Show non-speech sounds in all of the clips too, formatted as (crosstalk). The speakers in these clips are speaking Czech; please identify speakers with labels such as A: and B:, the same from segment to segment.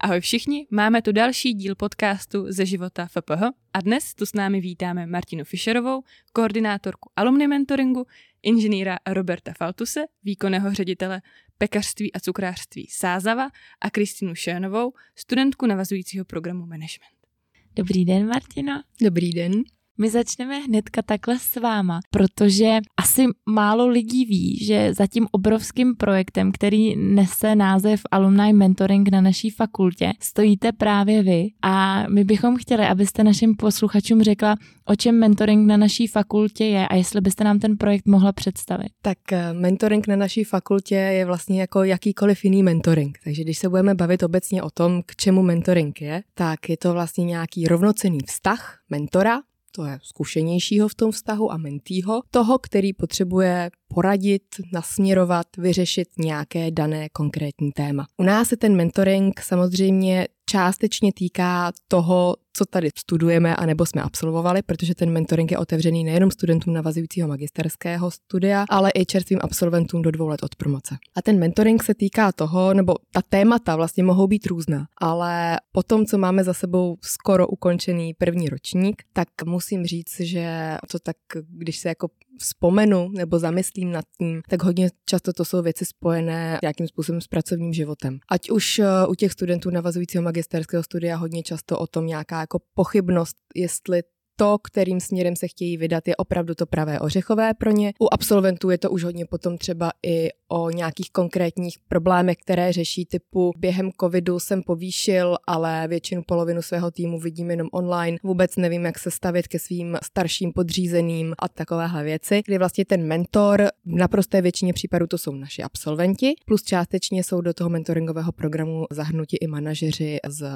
A: Ahoj všichni, máme tu další díl podcastu ze života FPH a dnes tu s námi vítáme Martinu Fischerovou, koordinátorku alumni mentoringu, inženýra Roberta Faltuse, výkonného ředitele pekařství a cukrářství Sázava a Kristinu Šénovou, studentku navazujícího programu Management.
B: Dobrý den, Martino.
C: Dobrý den.
B: My začneme hnedka takhle s váma, protože asi málo lidí ví, že za tím obrovským projektem, který nese název Alumni Mentoring na naší fakultě, stojíte právě vy a my bychom chtěli, abyste našim posluchačům řekla, o čem mentoring na naší fakultě je a jestli byste nám ten projekt mohla představit.
C: Tak eh, mentoring na naší fakultě je vlastně jako jakýkoliv jiný mentoring. Takže když se budeme bavit obecně o tom, k čemu mentoring je, tak je to vlastně nějaký rovnocený vztah mentora to je zkušenějšího v tom vztahu a mentýho, toho, který potřebuje poradit, nasměrovat, vyřešit nějaké dané konkrétní téma. U nás se ten mentoring samozřejmě částečně týká toho, co tady studujeme a nebo jsme absolvovali, protože ten mentoring je otevřený nejenom studentům navazujícího magisterského studia, ale i čerstvým absolventům do dvou let od promoce. A ten mentoring se týká toho, nebo ta témata vlastně mohou být různá, ale po tom, co máme za sebou skoro ukončený první ročník, tak musím říct, že to tak, když se jako vzpomenu nebo zamyslím nad tím, tak hodně často to jsou věci spojené nějakým způsobem s pracovním životem. Ať už eh, u těch studentů navazujícího magisterského studia hodně často o tom nějaká jako pochybnost, jestli to, kterým směrem se chtějí vydat, je opravdu to pravé ořechové pro ně. U absolventů je to už hodně potom třeba i o nějakých konkrétních problémech, které řeší typu během covidu jsem povýšil, ale většinu polovinu svého týmu vidím jenom online, vůbec nevím, jak se stavit ke svým starším podřízeným a takovéhle věci, kdy vlastně ten mentor v naprosté většině případů to jsou naši absolventi, plus částečně jsou do toho mentoringového programu zahrnuti i manažeři z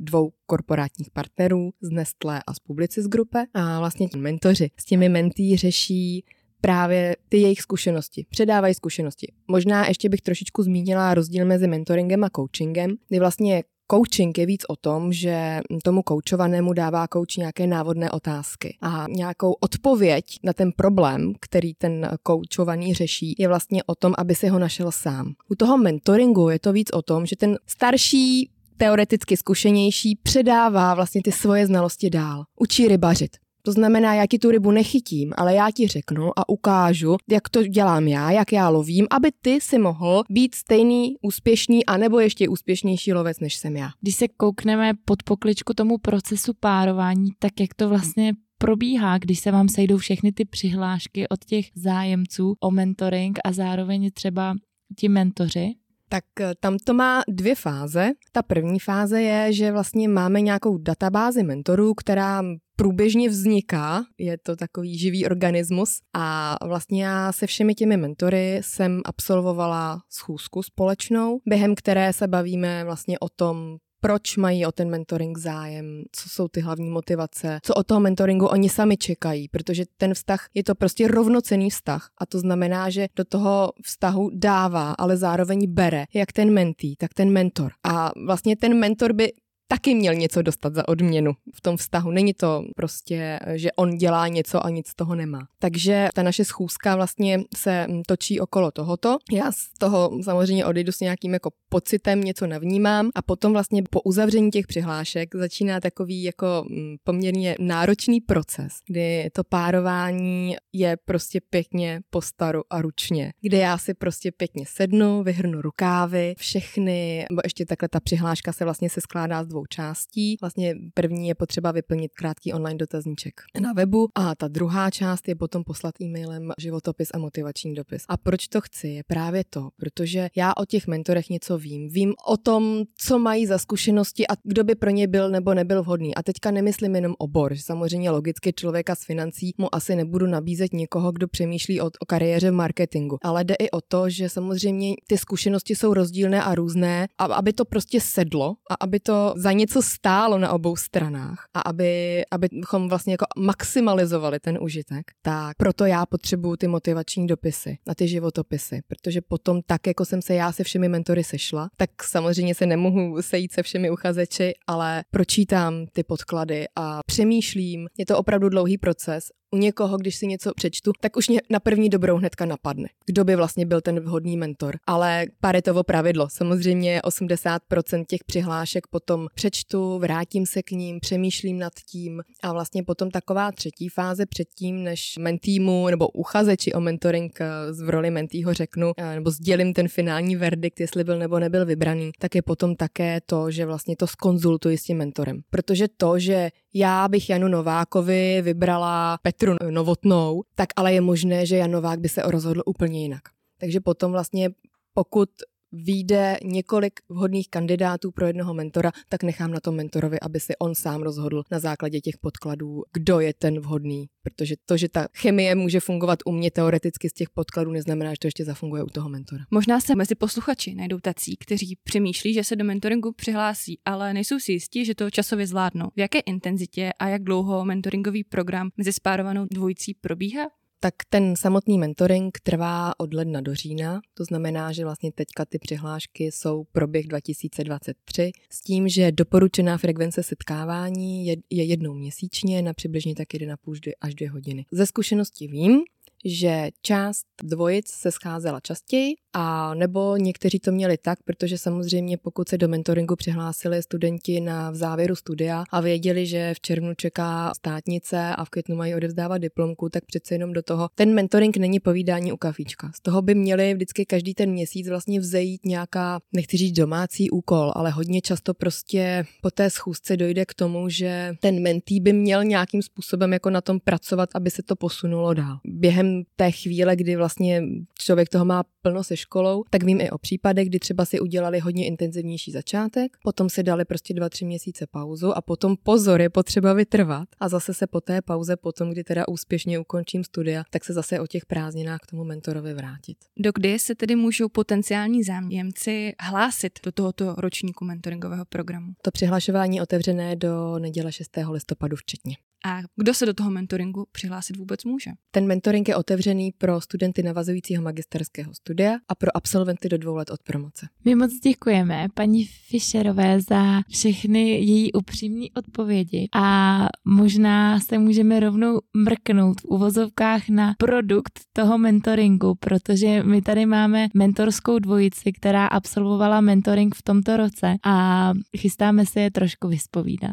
C: dvou korporátních partnerů, z Nestlé a z Publicis Grupe a vlastně ti mentoři s těmi mentý řeší právě ty jejich zkušenosti, předávají zkušenosti. Možná ještě bych trošičku zmínila rozdíl mezi mentoringem a coachingem, kdy vlastně Coaching je víc o tom, že tomu koučovanému dává kouč nějaké návodné otázky a nějakou odpověď na ten problém, který ten koučovaný řeší, je vlastně o tom, aby si ho našel sám. U toho mentoringu je to víc o tom, že ten starší teoreticky zkušenější předává vlastně ty svoje znalosti dál. Učí rybařit. To znamená, já ti tu rybu nechytím, ale já ti řeknu a ukážu, jak to dělám já, jak já lovím, aby ty si mohl být stejný, úspěšný a nebo ještě úspěšnější lovec, než jsem já.
B: Když se koukneme pod pokličku tomu procesu párování, tak jak to vlastně probíhá, když se vám sejdou všechny ty přihlášky od těch zájemců o mentoring a zároveň třeba ti mentoři?
C: Tak eh, tam to má dvě fáze. Ta první fáze je, že vlastně máme nějakou databázi mentorů, která průběžně vzniká, je to takový živý organismus a vlastně já se všemi těmi mentory jsem absolvovala schůzku společnou, během které se bavíme vlastně o tom, proč mají o ten mentoring zájem, co jsou ty hlavní motivace, co od toho mentoringu oni sami čekají, protože ten vztah je to prostě rovnocený vztah. A to znamená, že do toho vztahu dává, ale zároveň bere jak ten mentý, tak ten mentor. A vlastně ten mentor by taky měl něco dostat za odměnu v tom vztahu. Není to prostě, že on dělá něco a nic z toho nemá. Takže ta naše schůzka vlastně se točí okolo tohoto. Já z toho samozřejmě odejdu s nějakým jako pocitem, něco navnímám a potom vlastně po uzavření těch přihlášek začíná takový jako mm, poměrně náročný proces, kdy to párování je prostě pěkně po staru a ručně, kde já si prostě pěkně sednu, vyhrnu rukávy, všechny, nebo ještě takhle ta přihláška se vlastně se skládá z dvou částí. Vlastně první je potřeba vyplnit krátký online dotazníček na webu a ta druhá část je potom poslat e-mailem životopis a motivační dopis. A proč to chci? Je právě to, protože já o těch mentorech něco vím. Vím o tom, co mají za zkušenosti a kdo by pro ně byl nebo nebyl vhodný. A teďka nemyslím jenom obor, samozřejmě logicky člověka s financí mu asi nebudu nabízet někoho, kdo přemýšlí o, o kariéře v marketingu. Ale jde i o to, že samozřejmě ty zkušenosti jsou rozdílné a různé, a aby to prostě sedlo a aby to za něco stálo na obou stranách a aby, abychom vlastně jako maximalizovali ten užitek, tak proto já potřebuju ty motivační dopisy a ty životopisy, protože potom tak, jako jsem se já se všemi mentory sešla, tak samozřejmě se nemohu sejít se všemi uchazeči, ale pročítám ty podklady a přemýšlím. Je to opravdu dlouhý proces u někoho, když si něco přečtu, tak už mě na první dobrou hnedka napadne, kdo by vlastně byl ten vhodný mentor. Ale paretovo pravidlo, samozřejmě 80% těch přihlášek potom přečtu, vrátím se k ním, přemýšlím nad tím a vlastně potom taková třetí fáze předtím, než mentýmu nebo uchazeči o mentoring v eh, roli mentýho řeknu, eh, nebo sdělím ten finální verdikt, jestli byl nebo nebyl vybraný, tak je potom také to, že vlastně to skonzultuji s tím mentorem. Protože to, že já bych Janu Novákovi vybrala Petru Novotnou, tak ale je možné, že Jan Novák by se rozhodl úplně jinak. Takže potom vlastně pokud vyjde několik vhodných kandidátů pro jednoho mentora, tak nechám na tom mentorovi, aby si on sám rozhodl na základě těch podkladů, kdo je ten vhodný. Protože to, že ta chemie může fungovat u mě teoreticky z těch podkladů, neznamená, že to ještě zafunguje u toho mentora.
A: Možná se mezi posluchači najdou tací, kteří přemýšlí, že se do mentoringu přihlásí, ale nejsou si jistí, že to časově zvládnou. V jaké intenzitě a jak dlouho mentoringový program mezi spárovanou dvojicí probíhá?
C: Tak ten samotný mentoring trvá od ledna do října, to znamená, že vlastně teďka ty přihlášky jsou proběh 2023 s tím, že doporučená frekvence setkávání je, je jednou měsíčně na přibližně tak 1,5 až 2 hodiny. Ze zkušenosti vím, že část dvojic se scházela častěji, a nebo někteří to měli tak, protože samozřejmě pokud se do mentoringu přihlásili studenti na v závěru studia a věděli, že v červnu čeká státnice a v květnu mají odevzdávat diplomku, tak přece jenom do toho ten mentoring není povídání u kafíčka. Z toho by měli vždycky každý ten měsíc vlastně vzejít nějaká, nechci říct domácí úkol, ale hodně často prostě po té schůzce dojde k tomu, že ten mentý by měl nějakým způsobem jako na tom pracovat, aby se to posunulo dál. Během té chvíle, kdy vlastně člověk toho má plno se školou, tak vím i o případech, kdy třeba si udělali hodně intenzivnější začátek, potom si dali prostě dva, tři měsíce pauzu a potom pozor je potřeba vytrvat a zase se po té pauze, potom, kdy teda úspěšně ukončím studia, tak se zase o těch prázdninách k tomu mentorovi vrátit.
A: Dokdy se tedy můžou potenciální zájemci hlásit do tohoto ročníku mentoringového programu?
C: To přihlašování otevřené do neděle 6. listopadu včetně.
A: A kdo se do toho mentoringu přihlásit vůbec může?
C: Ten mentoring je otevřený pro studenty navazujícího magisterského studia a pro absolventy do dvou let od promoce.
B: My moc děkujeme paní Fischerové za všechny její upřímné odpovědi a možná se můžeme rovnou mrknout v uvozovkách na produkt toho mentoringu, protože my tady máme mentorskou dvojici, která absolvovala mentoring v tomto roce a chystáme se je trošku vyspovídat.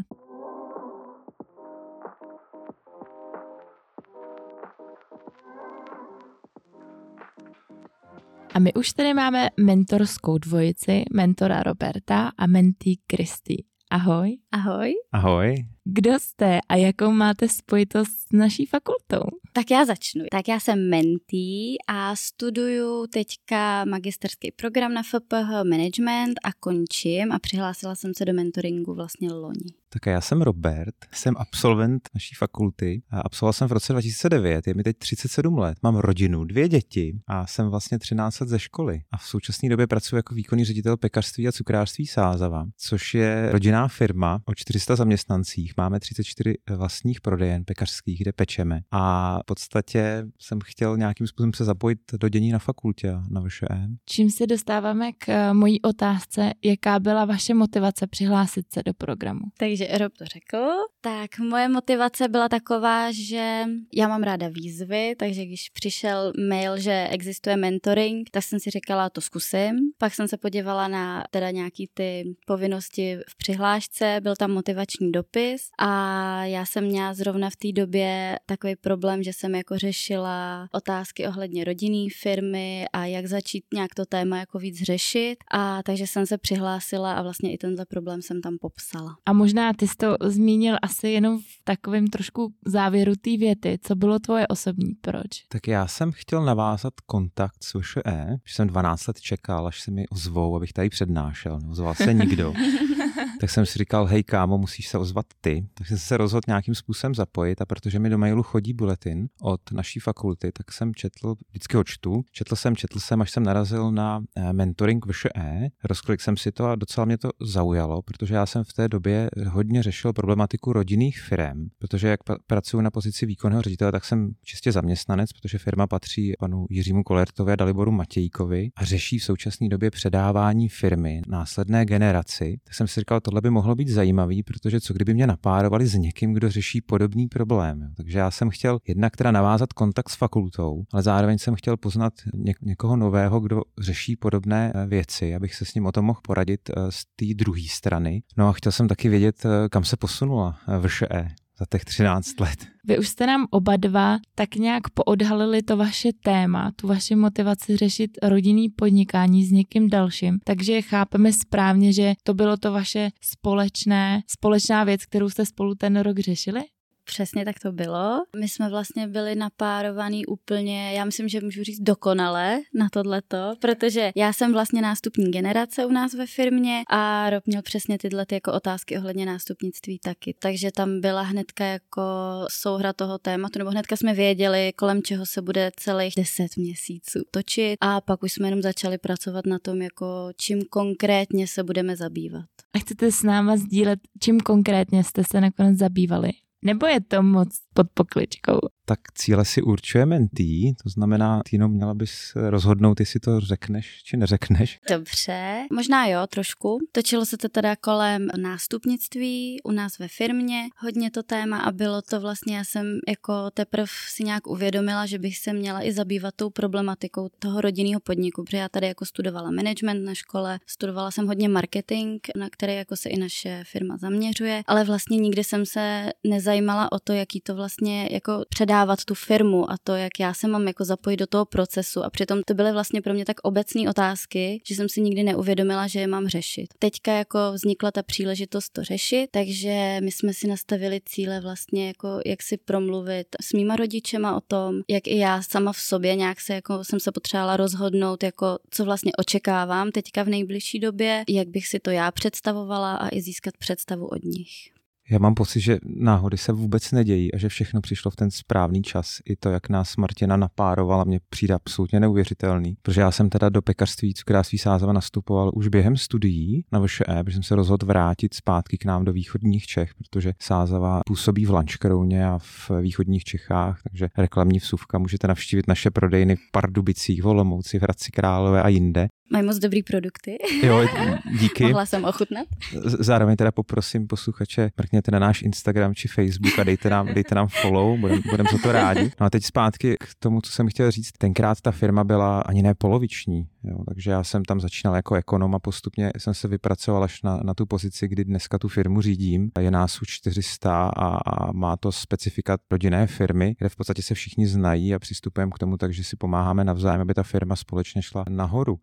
B: A my už tady máme mentorskou dvojici, mentora Roberta a mentý Kristy. Ahoj.
A: Ahoj.
D: Ahoj.
B: Kdo jste a jakou máte spojitost s naší fakultou?
E: Tak já začnu. Tak já jsem mentý a studuju teďka magisterský program na FPH Management a končím a přihlásila jsem se do mentoringu vlastně loni.
D: Tak já jsem Robert, jsem absolvent naší fakulty a absolvoval jsem v roce 2009, je mi teď 37 let, mám rodinu, dvě děti a jsem vlastně 13 let ze školy a v současné době pracuji jako výkonný ředitel pekařství a cukrářství Sázava, což je rodinná firma o 400 zaměstnancích, máme 34 vlastních prodejen pekařských, kde pečeme a v podstatě jsem chtěl nějakým způsobem se zapojit do dění na fakultě na VŠE.
B: Čím se dostáváme k eh, mojí otázce, jaká byla vaše motivace přihlásit se do programu?
E: Takže takže Rob to řekl. Tak moje motivace byla taková, že já mám ráda výzvy, takže když přišel mail, že existuje mentoring, tak jsem si říkala, to zkusím. Pak jsem se podívala na teda nějaký ty povinnosti v přihlášce, byl tam motivační dopis a já jsem měla zrovna v té době takový problém, že jsem jako řešila otázky ohledně rodinné firmy a jak začít nějak to téma jako víc řešit a takže jsem se přihlásila a vlastně i tenhle problém jsem tam popsala.
B: A možná ty jsi to zmínil asi jenom v takovém trošku závěru té věty. Co bylo tvoje osobní proč?
D: Tak já jsem chtěl navázat kontakt s VŠE, že jsem 12 let čekal, až se mi ozvou, abych tady přednášel. Neozval se nikdo. (laughs) tak jsem si říkal, hej kámo, musíš se ozvat ty. Tak jsem se rozhodl nějakým způsobem zapojit a protože mi do mailu chodí bulletin od naší fakulty, tak jsem četl, vždycky ho čtu, četl jsem, četl jsem, až jsem narazil na eh, mentoring VŠE, rozklik jsem si to a docela mě to zaujalo, protože já jsem v té době hodně řešil problematiku rodinných firm, protože jak pracuji na pozici výkonného ředitele, tak jsem čistě zaměstnanec, protože firma patří panu Jiřímu Kolertovi a Daliboru Matějkovi a řeší v současné době předávání firmy následné generaci. Tak jsem si říkal, tohle by mohlo být zajímavý, protože co kdyby mě napárovali s někým, kdo řeší podobný problém. Takže já jsem chtěl jednak teda navázat kontakt s fakultou, ale zároveň jsem chtěl poznat ně- někoho nového, kdo řeší podobné eh, věci, abych se s ním o tom mohl poradit eh, z té druhé strany. No a chtěl jsem taky vědět, eh, kam se posunula VŠE za těch 13 let.
B: Vy už jste nám oba dva tak nějak poodhalili to vaše téma, tu vaši motivaci řešit rodinný podnikání s někým dalším, takže chápeme správně, že to bylo to vaše společné, společná věc, kterou jste spolu ten rok řešili?
E: Přesně tak to bylo. My jsme vlastně byli napárovaný úplně, já myslím, že můžu říct dokonale na tohleto, protože já jsem vlastně nástupní generace u nás ve firmě a Rob měl přesně tyhle ty jako otázky ohledně nástupnictví taky. Takže tam byla hnedka jako souhra toho tématu, nebo hnedka jsme věděli, kolem čeho se bude celých deset měsíců točit a pak už jsme jenom začali pracovat na tom, jako čím konkrétně se budeme zabývat.
B: A chcete s náma sdílet, čím konkrétně jste se nakonec zabývali? Nebo je to moc pod pokličkou?
D: Tak cíle si určuje mentý, to znamená, Týno, měla bys rozhodnout, jestli to řekneš či neřekneš.
E: Dobře, možná jo, trošku. Točilo se to teda kolem nástupnictví u nás ve firmě, hodně to téma a bylo to vlastně, já jsem jako teprve si nějak uvědomila, že bych se měla i zabývat tou problematikou toho rodinného podniku, protože já tady jako studovala management na škole, studovala jsem hodně marketing, na který jako se i naše firma zaměřuje, ale vlastně nikdy jsem se nezajímala o to, jaký to vlastně jako předávat tu firmu a to, jak já se mám jako zapojit do toho procesu a přitom to byly vlastně pro mě tak obecné otázky, že jsem si nikdy neuvědomila, že je mám řešit. Teďka jako vznikla ta příležitost to řešit, takže my jsme si nastavili cíle vlastně jako jak si promluvit s mýma rodičema o tom, jak i já sama v sobě nějak se jako jsem se potřebovala rozhodnout, jako co vlastně očekávám teďka v nejbližší době, jak bych si to já představovala a i získat představu od nich.
D: Já mám pocit, že náhody se vůbec nedějí a že všechno přišlo v ten správný čas. I to, jak nás Martina napárovala, mě přijde absolutně neuvěřitelný. Protože já jsem teda do pekařství cukrářství Sázava nastupoval už během studií na VŠE, protože jsem se rozhodl vrátit zpátky k nám do východních Čech, protože Sázava působí v Lančkrouně a v východních Čechách, takže reklamní vsuvka můžete navštívit naše prodejny v Pardubicích, Volomouci, Hradci Králové a jinde.
E: Mají moc dobrý produkty.
D: Jo, (laughs) díky.
E: Mohla jsem ochutnat.
D: Zároveň teda poprosím posluchače, mrkněte na náš Instagram či Facebook a dejte nám, dejte nám follow, budeme budem za to rádi. No a teď zpátky k tomu, co jsem chtěl říct. Tenkrát ta firma byla ani ne poloviční, jo, takže já jsem tam začínal jako ekonom a postupně jsem se vypracoval až na, na tu pozici, kdy dneska tu firmu řídím. Je nás už 400 a, a má to specifikat rodinné firmy, kde v podstatě se všichni znají a přistupujeme k tomu, takže si pomáháme navzájem, aby ta firma společně šla nahoru.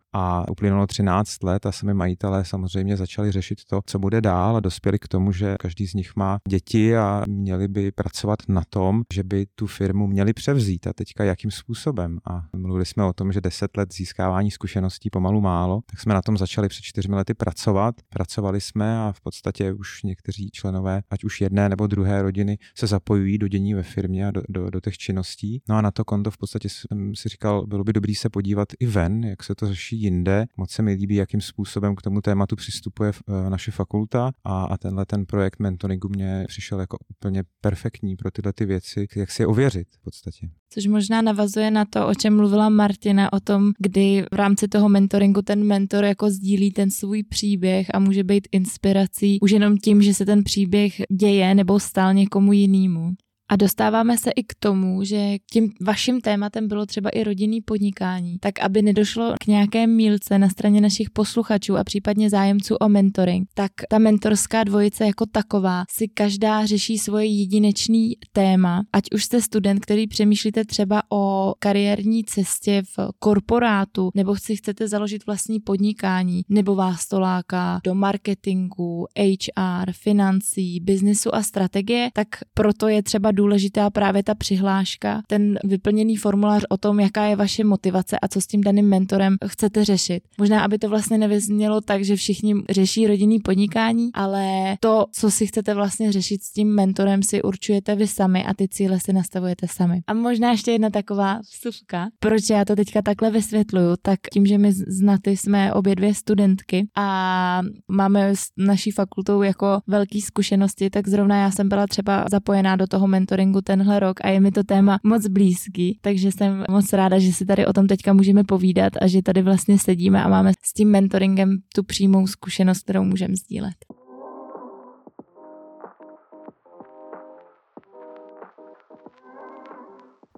D: Uplynulo 13 let a sami majitelé samozřejmě začali řešit to, co bude dál a dospěli k tomu, že každý z nich má děti a měli by pracovat na tom, že by tu firmu měli převzít a teďka jakým způsobem. A mluvili jsme o tom, že 10 let získávání zkušeností pomalu málo, tak jsme na tom začali před čtyřmi lety pracovat. Pracovali jsme a v podstatě už někteří členové, ať už jedné nebo druhé rodiny, se zapojují do dění ve firmě a do, do, do těch činností. No a na to konto v podstatě jsem si říkal, bylo by dobrý se podívat i ven, jak se to řeší jinde. Moc se mi líbí, jakým způsobem k tomu tématu přistupuje eh, naše fakulta a, a tenhle ten projekt mentoringu mě přišel jako úplně perfektní pro tyhle ty věci, jak si je ověřit v podstatě.
B: Což možná navazuje na to, o čem mluvila Martina, o tom, kdy v rámci toho mentoringu ten mentor jako sdílí ten svůj příběh a může být inspirací už jenom tím, že se ten příběh děje nebo stál někomu jinému. A dostáváme se i k tomu, že tím vaším tématem bylo třeba i rodinný podnikání, tak aby nedošlo k nějaké mílce na straně našich posluchačů a případně zájemců o mentoring, tak ta mentorská dvojice jako taková si každá řeší svoje jedinečný téma, ať už jste student, který přemýšlíte třeba o kariérní cestě v korporátu, nebo si chcete založit vlastní podnikání, nebo vás to láká do marketingu, HR, financí, biznesu a strategie, tak proto je třeba důležitá právě ta přihláška, ten vyplněný formulář o tom, jaká je vaše motivace a co s tím daným mentorem chcete řešit. Možná, aby to vlastně nevyznělo tak, že všichni řeší rodinný podnikání, ale to, co si chcete vlastně řešit s tím mentorem, si určujete vy sami a ty cíle si nastavujete sami. A možná ještě jedna taková vstupka, proč já to teďka takhle vysvětluju, tak tím, že my z Naty jsme obě dvě studentky a máme s naší fakultou jako velké zkušenosti, tak zrovna já jsem byla třeba zapojená do toho mentoringu tenhle rok a je mi to téma moc blízký, takže jsem moc ráda, že si tady o tom teďka můžeme povídat a že tady vlastně sedíme a máme s tím mentoringem tu přímou zkušenost, kterou můžeme sdílet.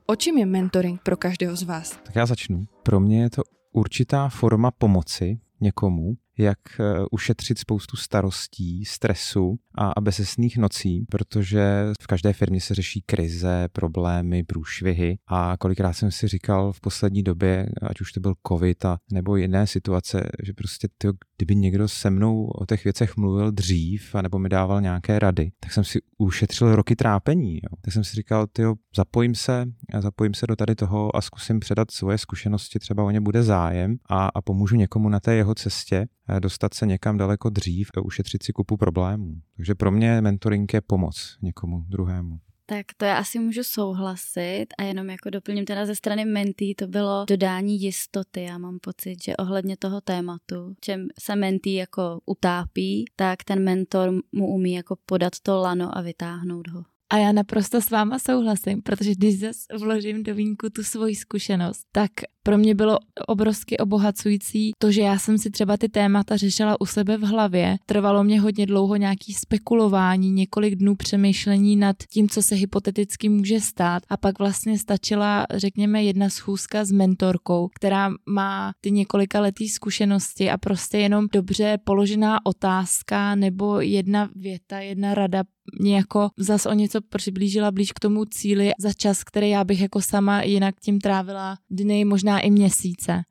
A: O čem je mentoring pro každého z vás?
D: Tak já začnu. Pro mě je to určitá forma pomoci někomu, jak eh, ušetřit spoustu starostí, stresu a, bezesných nocí, protože v každé firmě se řeší krize, problémy, průšvihy a kolikrát jsem si říkal v poslední době, ať už to byl covid a nebo jiné situace, že prostě ty, kdyby někdo se mnou o těch věcech mluvil dřív a nebo mi dával nějaké rady, tak jsem si ušetřil roky trápení. Jo. Tak jsem si říkal, ty zapojím se, zapojím se do tady toho a zkusím předat svoje zkušenosti, třeba o ně bude zájem a, a pomůžu někomu na té jeho cestě Eh, dostat se někam daleko dřív a ušetřit si kupu problémů. Takže pro mě mentoring je pomoc někomu druhému.
E: Tak to já asi můžu souhlasit a jenom jako doplním teda ze strany mentý, to bylo dodání jistoty. Já mám pocit, že ohledně toho tématu, čem se mentý jako utápí, tak ten mentor mu umí jako podat to lano a vytáhnout ho.
B: A já naprosto s váma souhlasím, protože když zase vložím do vínku tu svoji zkušenost, tak pro mě bylo obrovsky obohacující to, že já jsem si třeba ty témata řešila u sebe v hlavě. Trvalo mě hodně dlouho nějaký spekulování, několik dnů přemýšlení nad tím, co se hypoteticky může stát. A pak vlastně stačila, řekněme, jedna schůzka s mentorkou, která má ty několika letý zkušenosti a prostě jenom dobře položená otázka nebo jedna věta, jedna rada mě jako zas o něco přiblížila blíž k tomu cíli za čas, který já bych jako sama jinak tím trávila dny, možná i měsíce.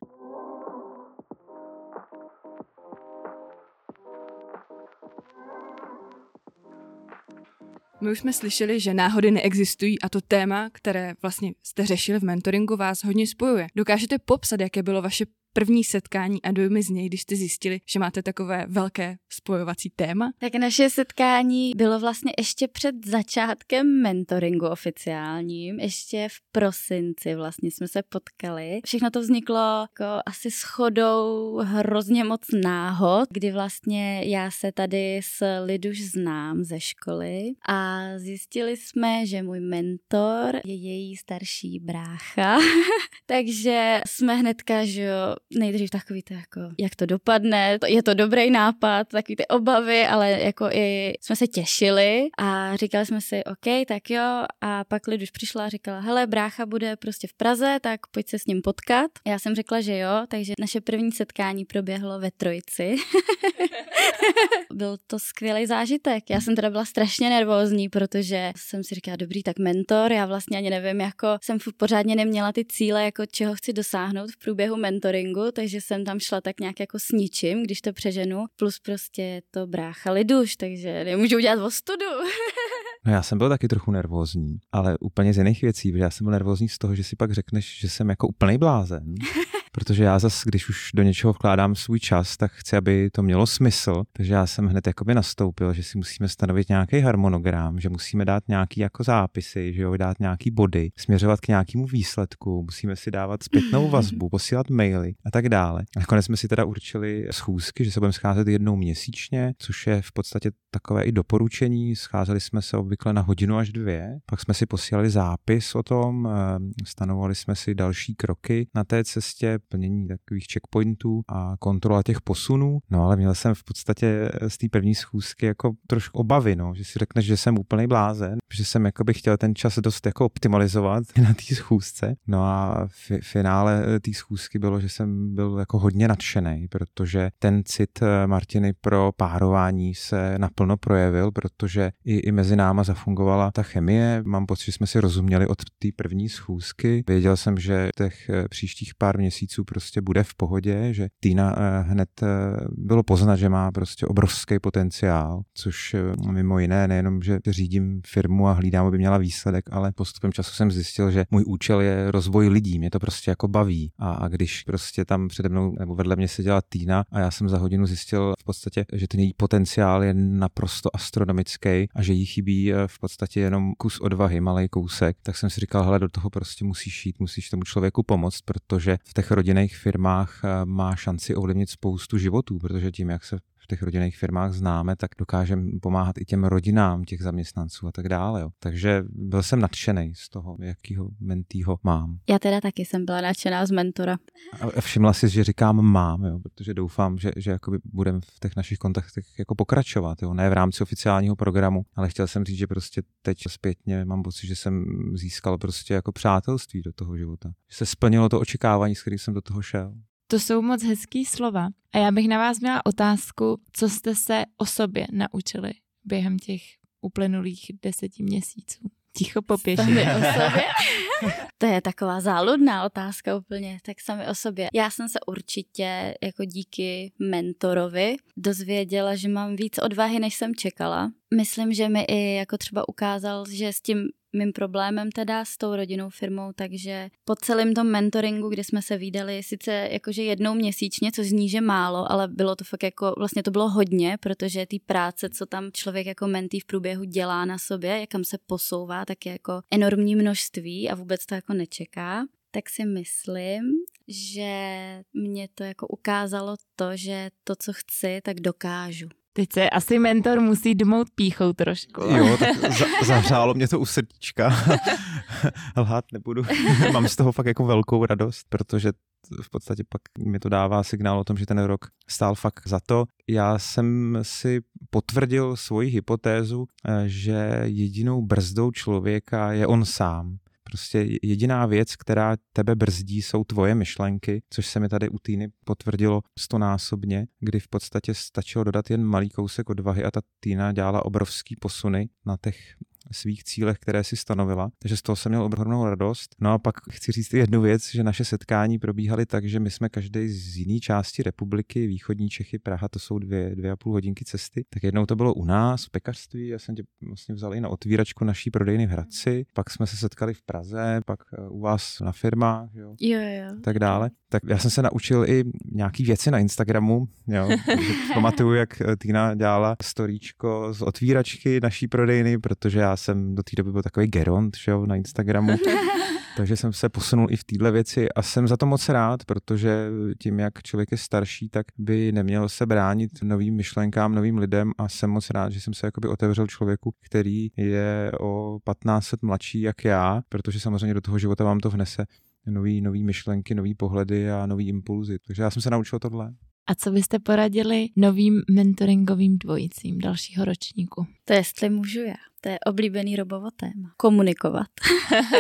A: My už jsme slyšeli, že náhody neexistují a to téma, které vlastně jste řešili v mentoringu, vás hodně spojuje. Dokážete popsat, jaké bylo vaše první setkání a dojmy z něj, když jste zjistili, že máte takové velké spojovací téma?
E: Tak naše setkání bylo vlastně ještě před začátkem mentoringu oficiálním, ještě v prosinci vlastně jsme se potkali. Všechno to vzniklo jako asi shodou hrozně moc náhod, kdy vlastně já se tady s Liduš znám ze školy a zjistili jsme, že můj mentor je její starší brácha, (laughs) takže jsme hnedka, že nejdřív takový to jako, jak to dopadne, je to dobrý nápad, takový ty obavy, ale jako i jsme se těšili a říkali jsme si, OK, tak jo, a pak lid už přišla a říkala, hele, brácha bude prostě v Praze, tak pojď se s ním potkat. Já jsem řekla, že jo, takže naše první setkání proběhlo ve Trojici. (laughs) Byl to skvělý zážitek. Já jsem teda byla strašně nervózní, protože jsem si říkala, dobrý, tak mentor, já vlastně ani nevím, jako jsem pořádně neměla ty cíle, jako čeho chci dosáhnout v průběhu mentoringu, takže jsem tam šla tak nějak jako s ničím, když to přeženu, plus prostě to brácha liduš, takže nemůžu udělat ostudu. (laughs)
D: No já jsem byl taky trochu nervózní, ale úplně z jiných věcí, protože já jsem byl nervózní z toho, že si pak řekneš, že jsem jako úplný blázen. (laughs) protože já zase, když už do něčeho vkládám svůj čas, tak chci, aby to mělo smysl. Takže já jsem hned jakoby nastoupil, že si musíme stanovit nějaký harmonogram, že musíme dát nějaký jako zápisy, že jo, dát nějaký body, směřovat k nějakému výsledku, musíme si dávat zpětnou (laughs) vazbu, posílat maily a tak dále. Nakonec jsme si teda určili schůzky, že se budeme scházet jednou měsíčně, což je v podstatě takové i doporučení. Scházeli jsme se obvykle na hodinu až dvě, pak jsme si posílali zápis o tom, eh, stanovali jsme si další kroky na té cestě, plnění takových checkpointů a kontrola těch posunů. No ale měl jsem v podstatě z té první schůzky jako trošku obavy, no, že si řekneš, že jsem úplný blázen, že jsem jako bych chtěl ten čas dost jako optimalizovat (laughs) na té schůzce. No a v finále té schůzky bylo, že jsem byl jako hodně nadšený, protože ten cit eh, Martiny pro párování se naplno projevil, protože i, i mezi náma zafungovala ta chemie. Mám pocit, že jsme si rozuměli od té první schůzky. Věděl jsem, že těch eh, příštích pár měsíců měsíců prostě bude v pohodě, že Týna eh, hned eh, bylo poznat, že má prostě obrovský potenciál, což eh, mimo jiné nejenom, že řídím firmu a hlídám, aby měla výsledek, ale postupem času jsem zjistil, že můj účel je rozvoj lidí, mě to prostě jako baví. A, a když prostě tam přede mnou nebo vedle mě seděla Týna a já jsem za hodinu zjistil v podstatě, že ten její potenciál je naprosto astronomický a že jí chybí v podstatě jenom kus odvahy, malý kousek, tak jsem si říkal, hele, do toho prostě musíš jít, musíš tomu člověku pomoct, protože v těch rodinných firmách eh, má šanci ovlivnit spoustu životů, protože tím, jak se v těch rodinných firmách známe, tak dokážeme pomáhat i těm rodinám těch zaměstnanců a tak dále. Jo. Takže byl jsem nadšený z toho, jakýho mentýho mám.
E: Já teda taky jsem byla nadšená z mentora.
D: A všimla si, že říkám mám, jo, protože doufám, že, že budeme v těch našich kontaktech jako pokračovat. Jo. Ne v rámci oficiálního programu, ale chtěl jsem říct, že prostě teď zpětně mám pocit, že jsem získal prostě jako přátelství do toho života. Že se splnilo to očekávání, s kterým jsem do toho šel.
B: To jsou moc hezký slova. A já bych na vás měla otázku, co jste se o sobě naučili během těch uplynulých deseti měsíců. Ticho popěši.
E: o sobě? (laughs) to je taková záludná otázka úplně, tak sami o sobě. Já jsem se určitě jako díky mentorovi dozvěděla, že mám víc odvahy, než jsem čekala. Myslím, že mi i jako třeba ukázal, že s tím mým problémem teda s tou rodinnou firmou, takže po celém tom mentoringu, kde jsme se výdali sice jakože jednou měsíčně, což zní, že málo, ale bylo to fakt jako, vlastně to bylo hodně, protože ty práce, co tam člověk jako mentý v průběhu dělá na sobě, jakam se posouvá, tak je jako enormní množství a vůbec to jako nečeká tak si myslím, že mě to jako ukázalo to, že to, co chci, tak dokážu.
B: Teď se asi mentor musí dmout píchou trošku.
D: Jo, tak (laughs) za, zahřálo mě to u srdíčka. (laughs) Lhát nebudu. (laughs) Mám z toho fakt jako velkou radost, protože v podstatě pak mi to dává signál o tom, že ten rok stál fakt za to. Já jsem si potvrdil svoji hypotézu, eh, že jedinou brzdou člověka je on sám. Prostě jediná věc, která tebe brzdí, jsou tvoje myšlenky, což se mi tady u Týny potvrdilo stonásobně, kdy v podstatě stačilo dodat jen malý kousek odvahy a ta Týna dělala obrovský posuny na těch svých cílech, které si stanovila. Takže z toho jsem měl ohromnou radost. No a pak chci říct jednu věc, že naše setkání probíhaly tak, že my jsme každý z jiné části republiky, východní Čechy, Praha, to jsou dvě, dvě a půl hodinky cesty. Tak jednou to bylo u nás v pekařství, já jsem tě vlastně vzal i na otvíračku naší prodejny v Hradci, pak jsme se setkali v Praze, pak eh, u vás na firmách, jo,
E: jo, jo.
D: tak dále. Tak já jsem se naučil i nějaký věci na Instagramu, jo. (laughs) Pamatuju, jak Týna dělala storíčko z otvíračky naší prodejny, protože já jsem do té doby byl takový geront, že jo, na Instagramu. (laughs) Takže jsem se posunul i v téhle věci a jsem za to moc rád, protože tím, jak člověk je starší, tak by neměl se bránit novým myšlenkám, novým lidem a jsem moc rád, že jsem se jakoby otevřel člověku, který je o 15 let mladší jak já, protože samozřejmě do toho života vám to vnese nový, nový myšlenky, nový pohledy a nový impulzy. Takže já jsem se naučil tohle.
B: A co byste poradili novým mentoringovým dvojicím dalšího ročníku?
E: To jestli můžu já. To je oblíbený robovo téma. Komunikovat.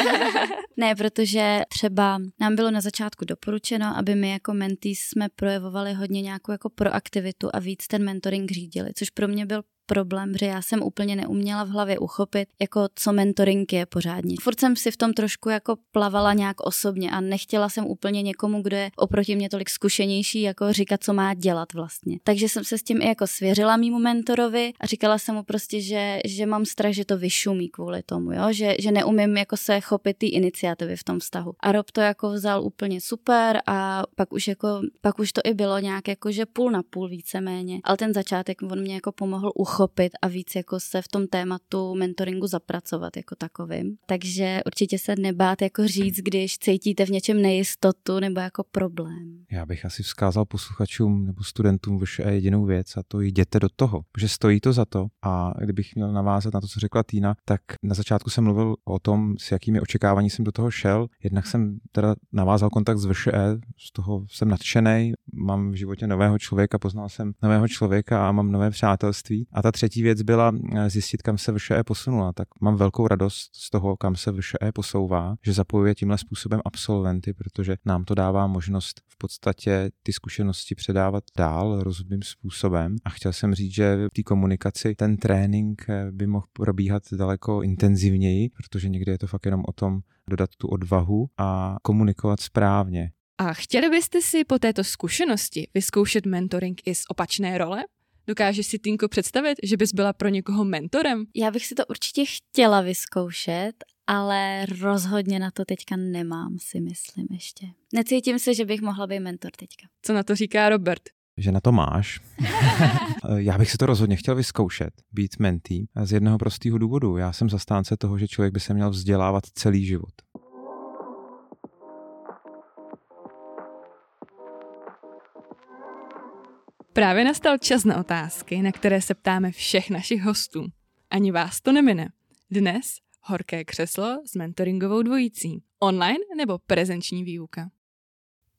E: (laughs) ne, protože třeba nám bylo na začátku doporučeno, aby my jako mentees jsme projevovali hodně nějakou jako proaktivitu a víc ten mentoring řídili, což pro mě byl problém, že já jsem úplně neuměla v hlavě uchopit, jako co mentoring je pořádně. Furt jsem si v tom trošku jako plavala nějak osobně a nechtěla jsem úplně někomu, kdo je oproti mě tolik zkušenější, jako říkat, co má dělat vlastně. Takže jsem se s tím i jako svěřila mýmu mentorovi a říkala jsem mu prostě, že, že mám strach, že to vyšumí kvůli tomu, jo? Že, že neumím jako se chopit té iniciativy v tom vztahu. A Rob to jako vzal úplně super a pak už jako, pak už to i bylo nějak jako, že půl na půl víceméně. Ale ten začátek on mě jako pomohl uchopit uchopit a víc jako se v tom tématu mentoringu zapracovat jako takovým. Takže určitě se nebát jako říct, když cítíte v něčem nejistotu nebo jako problém.
D: Já bych asi vzkázal posluchačům nebo studentům vyše jedinou věc a to jděte do toho, že stojí to za to a kdybych měl navázat na to, co řekla Týna, tak na začátku jsem mluvil o tom, s jakými očekávání jsem do toho šel. Jednak jsem teda navázal kontakt s VŠE, z toho jsem nadšený, mám v životě nového člověka, poznal jsem nového člověka a mám nové přátelství. A ta třetí věc byla eh, zjistit, kam se VŠE posunula. Tak mám velkou radost z toho, kam se VŠE posouvá, že zapojuje tímhle způsobem absolventy, protože nám to dává možnost v podstatě ty zkušenosti předávat dál rozumným způsobem. A chtěl jsem říct, že v té komunikaci ten trénink eh, by mohl probíhat daleko intenzivněji, protože někdy je to fakt jenom o tom dodat tu odvahu a komunikovat správně.
A: A chtěli byste si po této zkušenosti vyzkoušet mentoring i z opačné role? Dokážeš si, Tinko, představit, že bys byla pro někoho mentorem?
E: Já bych si to určitě chtěla vyzkoušet, ale rozhodně na to teďka nemám, si myslím ještě. Necítím se, že bych mohla být mentor teďka.
A: Co na to říká Robert?
D: že na to máš. (laughs) Já bych si to rozhodně chtěl vyzkoušet, být mentý, z jednoho prostého důvodu. Já jsem zastánce toho, že člověk by se měl vzdělávat celý život.
A: Právě nastal čas na otázky, na které se ptáme všech našich hostů. Ani vás to nemine. Dnes horké křeslo s mentoringovou dvojicí. Online nebo prezenční výuka?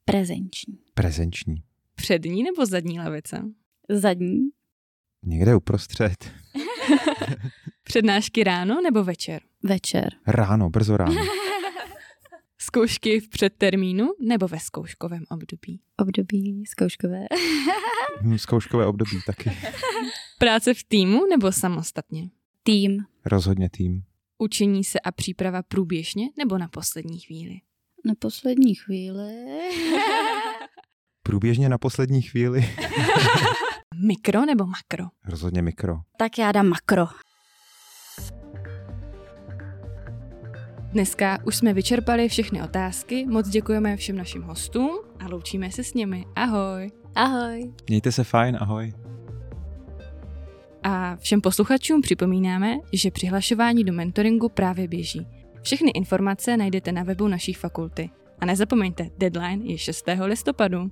E: Prezenční.
D: Prezenční.
A: Přední nebo zadní lavice?
E: Zadní.
D: Někde uprostřed. (laughs)
A: Přednášky ráno nebo večer?
E: Večer.
D: Ráno, brzo ráno. (laughs)
A: Zkoušky v předtermínu nebo ve zkouškovém období?
E: Období zkouškové. (laughs)
D: Hm, Zkouškové období taky. (laughs)
A: Práce v týmu nebo samostatně?
E: Tým.
D: Rozhodně tým.
A: Učení se a příprava průběžně nebo na poslední chvíli?
E: Na poslední chvíli. (laughs)
D: Průběžně na poslední chvíli.
A: Mikro nebo makro?
D: Rozhodně mikro.
E: tak já dám makro.
A: Dneska už jsme vyčerpali všechny otázky, moc děkujeme všem našim hostům a loučíme se s nimi. Ahoj!
E: Ahoj.
D: Mějte se fajn, ahoj.
A: A všem posluchačům připomínáme, že přihlašování do mentoringu právě běží. Všechny informace najdete na webu naší fakulty. A nezapomeňte, deadline je 6. listopadu.